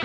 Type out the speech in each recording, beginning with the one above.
All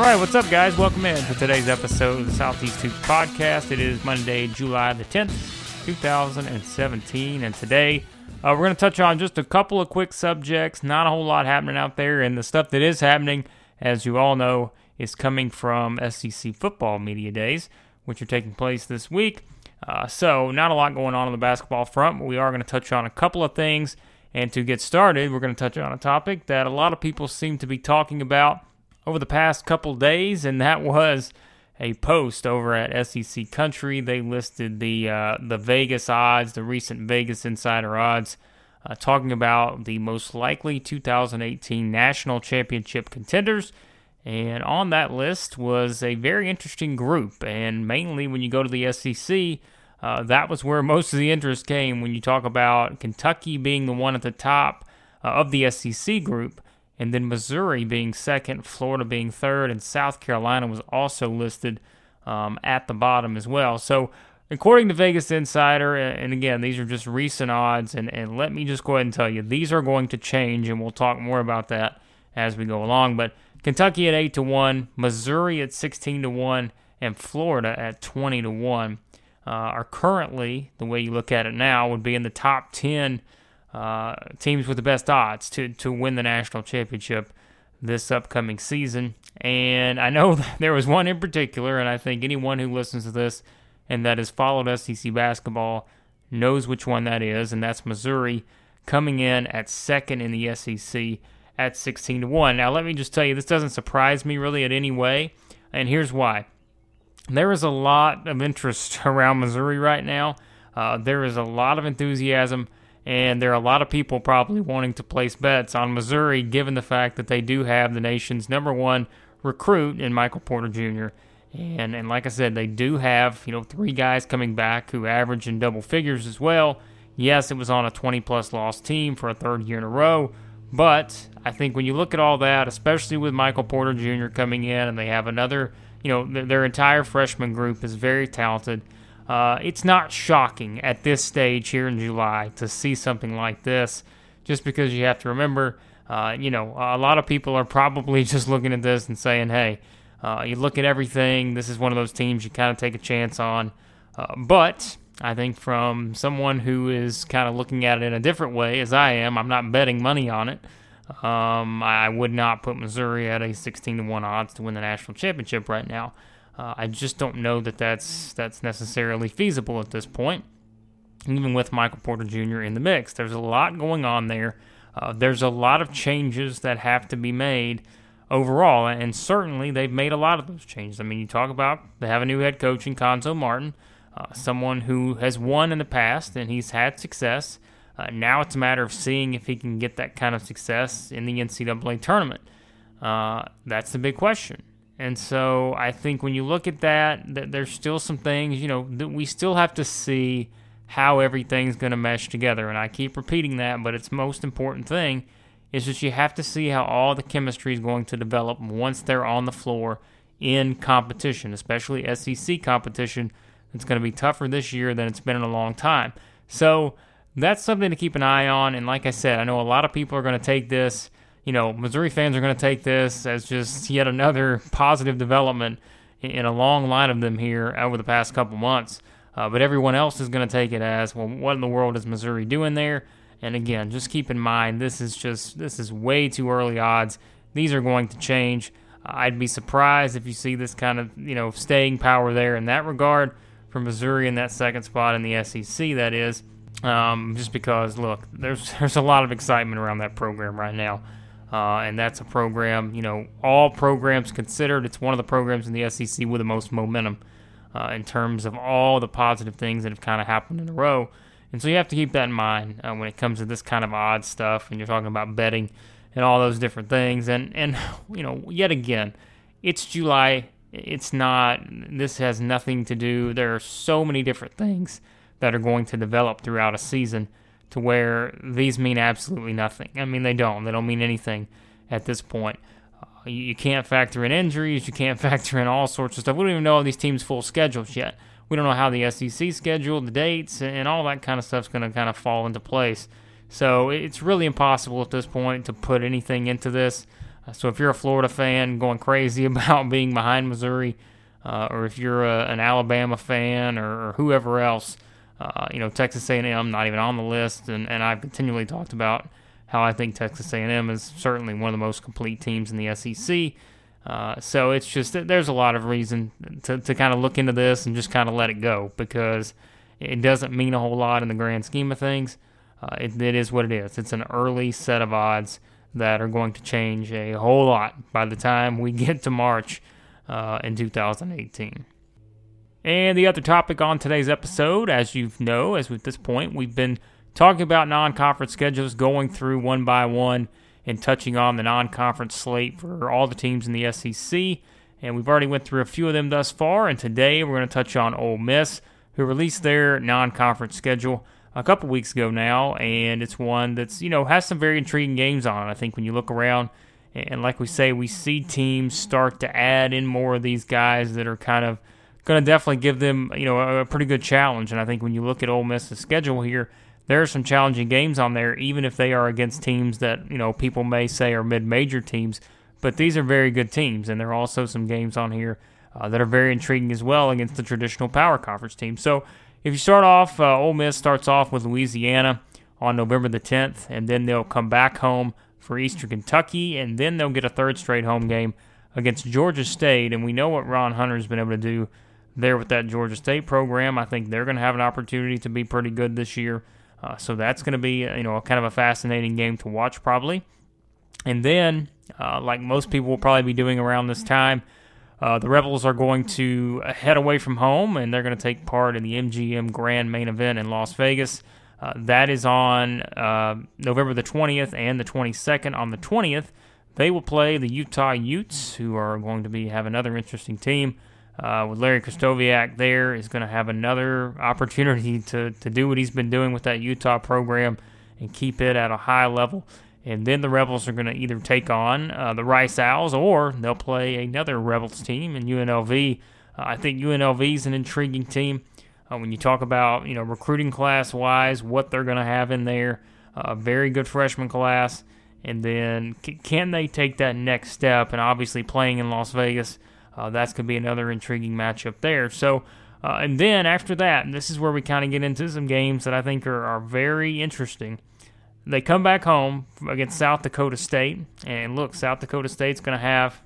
right, what's up, guys? Welcome in to today's episode of the Southeast Hoops Podcast. It is Monday, July the 10th, 2017, and today uh, we're going to touch on just a couple of quick subjects. Not a whole lot happening out there, and the stuff that is happening, as you all know, is coming from SEC football media days, which are taking place this week. Uh, so, not a lot going on on the basketball front, but we are going to touch on a couple of things. And to get started, we're going to touch on a topic that a lot of people seem to be talking about over the past couple days, and that was a post over at SEC Country. They listed the uh, the Vegas odds, the recent Vegas Insider odds, uh, talking about the most likely 2018 national championship contenders. And on that list was a very interesting group, and mainly when you go to the SEC. Uh, that was where most of the interest came when you talk about Kentucky being the one at the top uh, of the SEC group and then Missouri being second, Florida being third, and South Carolina was also listed um, at the bottom as well. So, according to Vegas Insider, and again, these are just recent odds, and, and let me just go ahead and tell you, these are going to change, and we'll talk more about that as we go along. But Kentucky at 8 to 1, Missouri at 16 to 1, and Florida at 20 to 1 uh, are currently, the way you look at it now, would be in the top 10 uh, teams with the best odds to, to win the national championship this upcoming season. And I know there was one in particular, and I think anyone who listens to this and that has followed SEC basketball knows which one that is, and that's Missouri coming in at second in the SEC at 16 to 1. Now, let me just tell you, this doesn't surprise me really in any way, and here's why. There is a lot of interest around Missouri right now. Uh, there is a lot of enthusiasm and there are a lot of people probably wanting to place bets on Missouri given the fact that they do have the nation's number one recruit in Michael Porter Jr. And and like I said, they do have, you know, three guys coming back who average in double figures as well. Yes, it was on a 20 plus loss team for a third year in a row, but I think when you look at all that, especially with Michael Porter Jr. coming in and they have another, you know, their entire freshman group is very talented. Uh, it's not shocking at this stage here in July to see something like this, just because you have to remember, uh, you know, a lot of people are probably just looking at this and saying, hey, uh, you look at everything, this is one of those teams you kind of take a chance on. Uh, but I think from someone who is kind of looking at it in a different way, as I am, I'm not betting money on it. Um, I would not put Missouri at a 16 to 1 odds to win the national championship right now. Uh, I just don't know that that's that's necessarily feasible at this point. Even with Michael Porter Jr. in the mix, there's a lot going on there. Uh, there's a lot of changes that have to be made overall, and certainly they've made a lot of those changes. I mean, you talk about they have a new head coach in Cuonzo Martin, uh, someone who has won in the past and he's had success. Uh, now it's a matter of seeing if he can get that kind of success in the NCAA tournament. Uh, that's the big question. And so I think when you look at that, that there's still some things, you know, that we still have to see how everything's going to mesh together. And I keep repeating that, but its most important thing is that you have to see how all the chemistry is going to develop once they're on the floor in competition, especially SEC competition. It's going to be tougher this year than it's been in a long time. So that's something to keep an eye on. And like I said, I know a lot of people are going to take this you know, Missouri fans are going to take this as just yet another positive development in a long line of them here over the past couple months. Uh, but everyone else is going to take it as, well, what in the world is Missouri doing there? And again, just keep in mind, this is just this is way too early odds. These are going to change. I'd be surprised if you see this kind of you know staying power there in that regard for Missouri in that second spot in the SEC. That is, um, just because look, there's there's a lot of excitement around that program right now. Uh, and that's a program, you know, all programs considered, it's one of the programs in the SEC with the most momentum uh, in terms of all the positive things that have kind of happened in a row. And so you have to keep that in mind uh, when it comes to this kind of odd stuff and you're talking about betting and all those different things. And, and, you know, yet again, it's July. It's not, this has nothing to do. There are so many different things that are going to develop throughout a season to where these mean absolutely nothing. I mean, they don't. They don't mean anything at this point. Uh, you can't factor in injuries. You can't factor in all sorts of stuff. We don't even know all these teams' full schedules yet. We don't know how the SEC schedule, the dates, and all that kind of stuff is going to kind of fall into place. So it's really impossible at this point to put anything into this. So if you're a Florida fan going crazy about being behind Missouri, uh, or if you're a, an Alabama fan or, or whoever else, uh, you know Texas A&M not even on the list, and, and I've continually talked about how I think Texas A&M is certainly one of the most complete teams in the SEC. Uh, so it's just there's a lot of reason to, to kind of look into this and just kind of let it go because it doesn't mean a whole lot in the grand scheme of things. Uh, it, it is what it is. It's an early set of odds that are going to change a whole lot by the time we get to March uh, in 2018. And the other topic on today's episode, as you know, as at this point, we've been talking about non-conference schedules, going through one by one and touching on the non-conference slate for all the teams in the SEC. And we've already went through a few of them thus far. And today we're going to touch on Ole Miss, who released their non-conference schedule a couple weeks ago now, and it's one that's you know has some very intriguing games on. I think when you look around, and like we say, we see teams start to add in more of these guys that are kind of going to definitely give them you know a, pretty good challenge. And I think when you look at Ole Miss's schedule here, there are some challenging games on there, even if they are against teams that you know people may say are mid-major teams. But these are very good teams, and there are also some games on here uh, that are very intriguing as well against the traditional power conference teams. So if you start off, uh, Ole Miss starts off with Louisiana on November the 10th, and then they'll come back home for Eastern Kentucky, and then they'll get a third straight home game against Georgia State. And we know what Ron Hunter's been able to do there with that Georgia State program. I think they're going to have an opportunity to be pretty good this year. Uh, so that's going to be, you know, kind of a fascinating game to watch probably. And then, uh, like most people will probably be doing around this time, uh, the Rebels are going to head away from home and they're going to take part in the MGM Grand Main Event in Las Vegas. Uh, that is on uh, November the 20th and the 22nd. On the 20th, they will play the Utah Utes, who are going to be have another interesting team. Uh, with Larry Krystkowiak there, is going to have another opportunity to, to do what he's been doing with that Utah program and keep it at a high level. And then the Rebels are going to either take on uh, the Rice Owls or they'll play another Rebels team in UNLV. Uh, I think UNLV is an intriguing team. Uh, when you talk about you know recruiting class wise, what they're going to have in there, a very good freshman class, and then c- can they take that next step? And obviously playing in Las Vegas, uh, that's going to be another intriguing matchup there. So. Uh, and then after that, this is where we kind of get into some games that I think are, are very interesting. They come back home against South Dakota State, and look, South Dakota State's going to have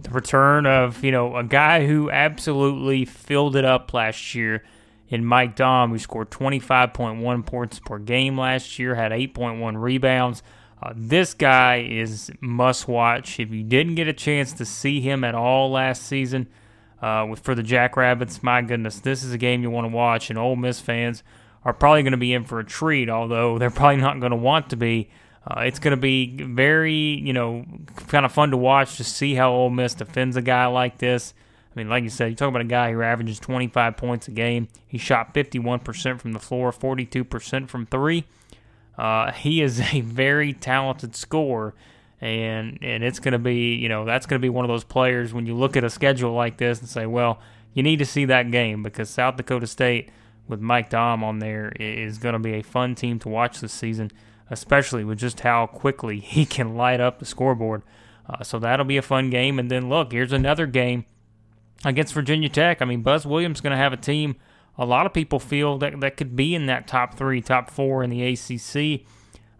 the return of you know a guy who absolutely filled it up last year in Mike Daum, who scored 25.1 points per game last year, had 8.1 rebounds. Uh, this guy is must watch. If you didn't get a chance to see him at all last season uh, with for the Jackrabbits, my goodness, this is a game you want to watch. And Ole Miss fans are probably going to be in for a treat, although they're probably not going to want to be. Uh, it's going to be very, you know, kind of fun to watch to see how Ole Miss defends a guy like this. I mean, like you said, you talk about a guy who averages 25 points a game. He shot 51% from the floor, 42% from three. Uh, he is a very talented scorer, and and it's going to be, you know, that's going to be one of those players when you look at a schedule like this and say, well, you need to see that game because South Dakota State – with Mike Daum on there is going to be a fun team to watch this season, especially with just how quickly he can light up the scoreboard. Uh, so that'll be a fun game. And then look, here's another game against Virginia Tech. I mean, Buzz Williams is going to have a team. A lot of people feel that that could be in that top three, top four in the ACC.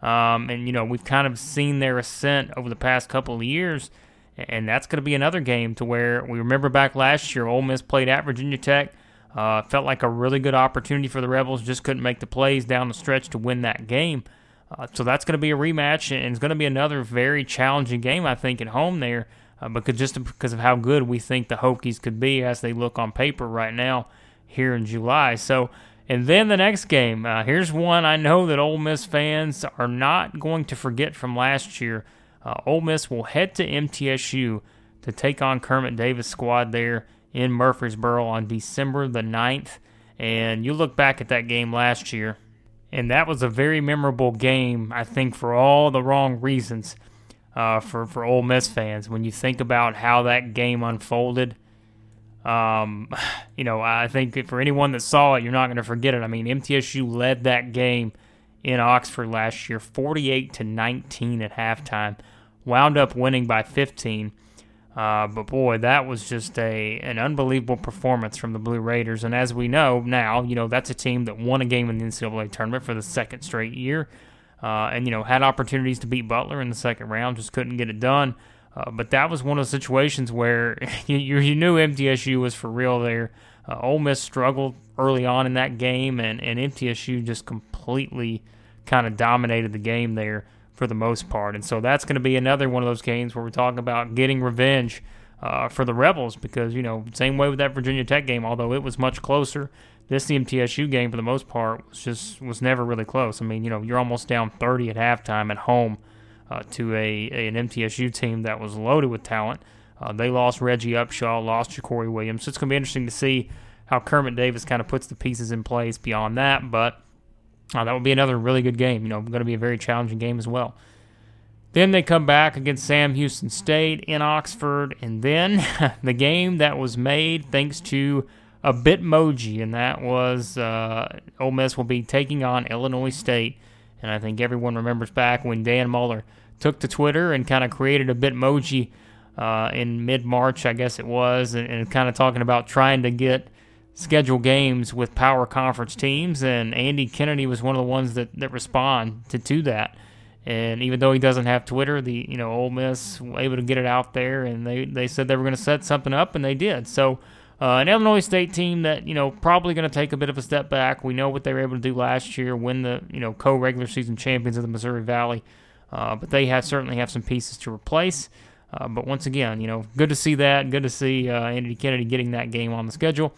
Um, and you know we've kind of seen their ascent over the past couple of years, and that's going to be another game to where we remember back last year, Ole Miss played at Virginia Tech. Uh, felt like a really good opportunity for the Rebels, just couldn't make the plays down the stretch to win that game. Uh, so that's going to be a rematch, and it's going to be another very challenging game, I think, at home there, uh, because just because of how good we think the Hokies could be as they look on paper right now here in July. So, and then the next game, uh, here's one I know that Ole Miss fans are not going to forget from last year. Uh, Ole Miss will head to MTSU to take on Kermit Davis' squad there in Murfreesboro on December the 9th. And you look back at that game last year, and that was a very memorable game, I think, for all the wrong reasons. uh, for for Ole Miss fans when you think about how that game unfolded. Um, you know, I think for anyone that saw it, you're not going to forget it. I mean, MTSU led that game in Oxford last year, 48 to 19 at halftime, wound up winning by 15. Uh, but boy, that was just a an unbelievable performance from the Blue Raiders. And as we know now, you know that's a team that won a game in the NCAA tournament for the second straight year, uh, and you know had opportunities to beat Butler in the second round, just couldn't get it done. Uh, but that was one of the situations where you, you knew MTSU was for real there. Uh, Ole Miss struggled early on in that game, and, and MTSU just completely kind of dominated the game there for the most part. And so that's going to be another one of those games where we're talking about getting revenge uh, for the Rebels because, you know, same way with that Virginia Tech game, although it was much closer. This MTSU game, for the most part, was just was never really close. I mean, you know, you're almost down 30 at halftime at home uh, to a, a, an MTSU team that was loaded with talent. Uh, they lost Reggie Upshaw, lost JaCorey Williams. So it's going to be interesting to see how Kermit Davis kind of puts the pieces in place beyond that. But uh, that will be another really good game. You know, going to be a very challenging game as well. Then they come back against Sam Houston State in Oxford, and then the game that was made thanks to a Bitmoji, and that was uh, Ole Miss will be taking on Illinois State. And I think everyone remembers back when Dan Muller took to Twitter and kind of created a Bitmoji uh, in mid March, I guess it was, and, and kind of talking about trying to get schedule games with power conference teams, and Andy Kennedy was one of the ones that, that responded to that. And even though he doesn't have Twitter, the you know Ole Miss able to get it out there, and they, they said they were going to set something up, and they did. So uh, an Illinois State team that you know probably going to take a bit of a step back. We know what they were able to do last year, win the you know co-regular season champions of the Missouri Valley, uh, but they have certainly have some pieces to replace. Uh, but once again, you know, good to see that. Good to see uh, Andy Kennedy getting that game on the schedule.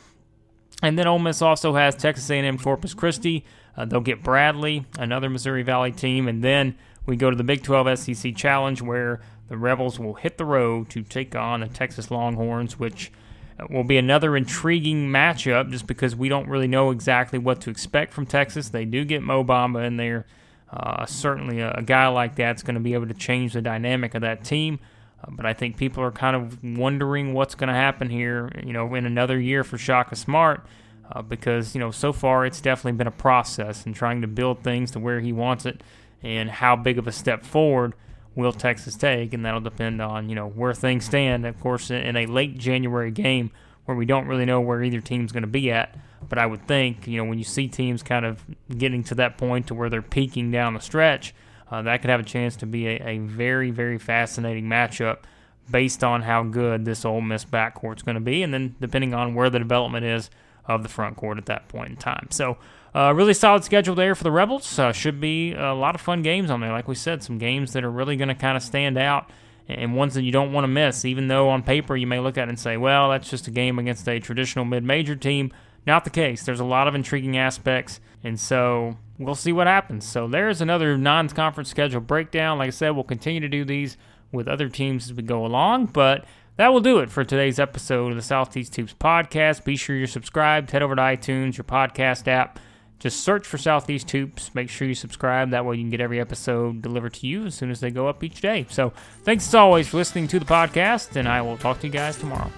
And then Ole Miss also has Texas A&M Corpus Christi. Uh, they'll get Bradley, another Missouri Valley team, and then we go to the Big 12 SEC Challenge where the Rebels will hit the road to take on the Texas Longhorns, which uh, will be another intriguing matchup just because we don't really know exactly what to expect from Texas. They do get Mo Bamba in there. Uh, certainly, a, a guy like that's going to be able to change the dynamic of that team. Uh, but I think people are kind of wondering what's going to happen here, you know, in another year for Shaka Smart, uh, because you know so far it's definitely been a process and trying to build things to where he wants it, and how big of a step forward will Texas take, and that'll depend on you know where things stand. Of course, in a late January game where we don't really know where either team's going to be at, but I would think you know when you see teams kind of getting to that point to where they're peaking down the stretch uh, that could have a chance to be a, a very, very fascinating matchup based on how good this Ole Miss backcourt is going to be, and then depending on where the development is of the front court at that point in time. So, uh, really solid schedule there for the Rebels. Uh, should be a lot of fun games on there. Like we said, some games that are really going to kind of stand out and ones that you don't want to miss, even though on paper you may look at it and say, well, that's just a game against a traditional mid major team. Not the case. There's a lot of intriguing aspects, and so we'll see what happens. So there's another non-conference schedule breakdown. Like I said, we'll continue to do these with other teams as we go along, but that will do it for today's episode of the Southeast Hoops podcast. Be sure you're subscribed. Head over to iTunes, your podcast app. Just search for Southeast Hoops. Make sure you subscribe. That way you can get every episode delivered to you as soon as they go up each day. So thanks as always for listening to the podcast, and I will talk to you guys tomorrow.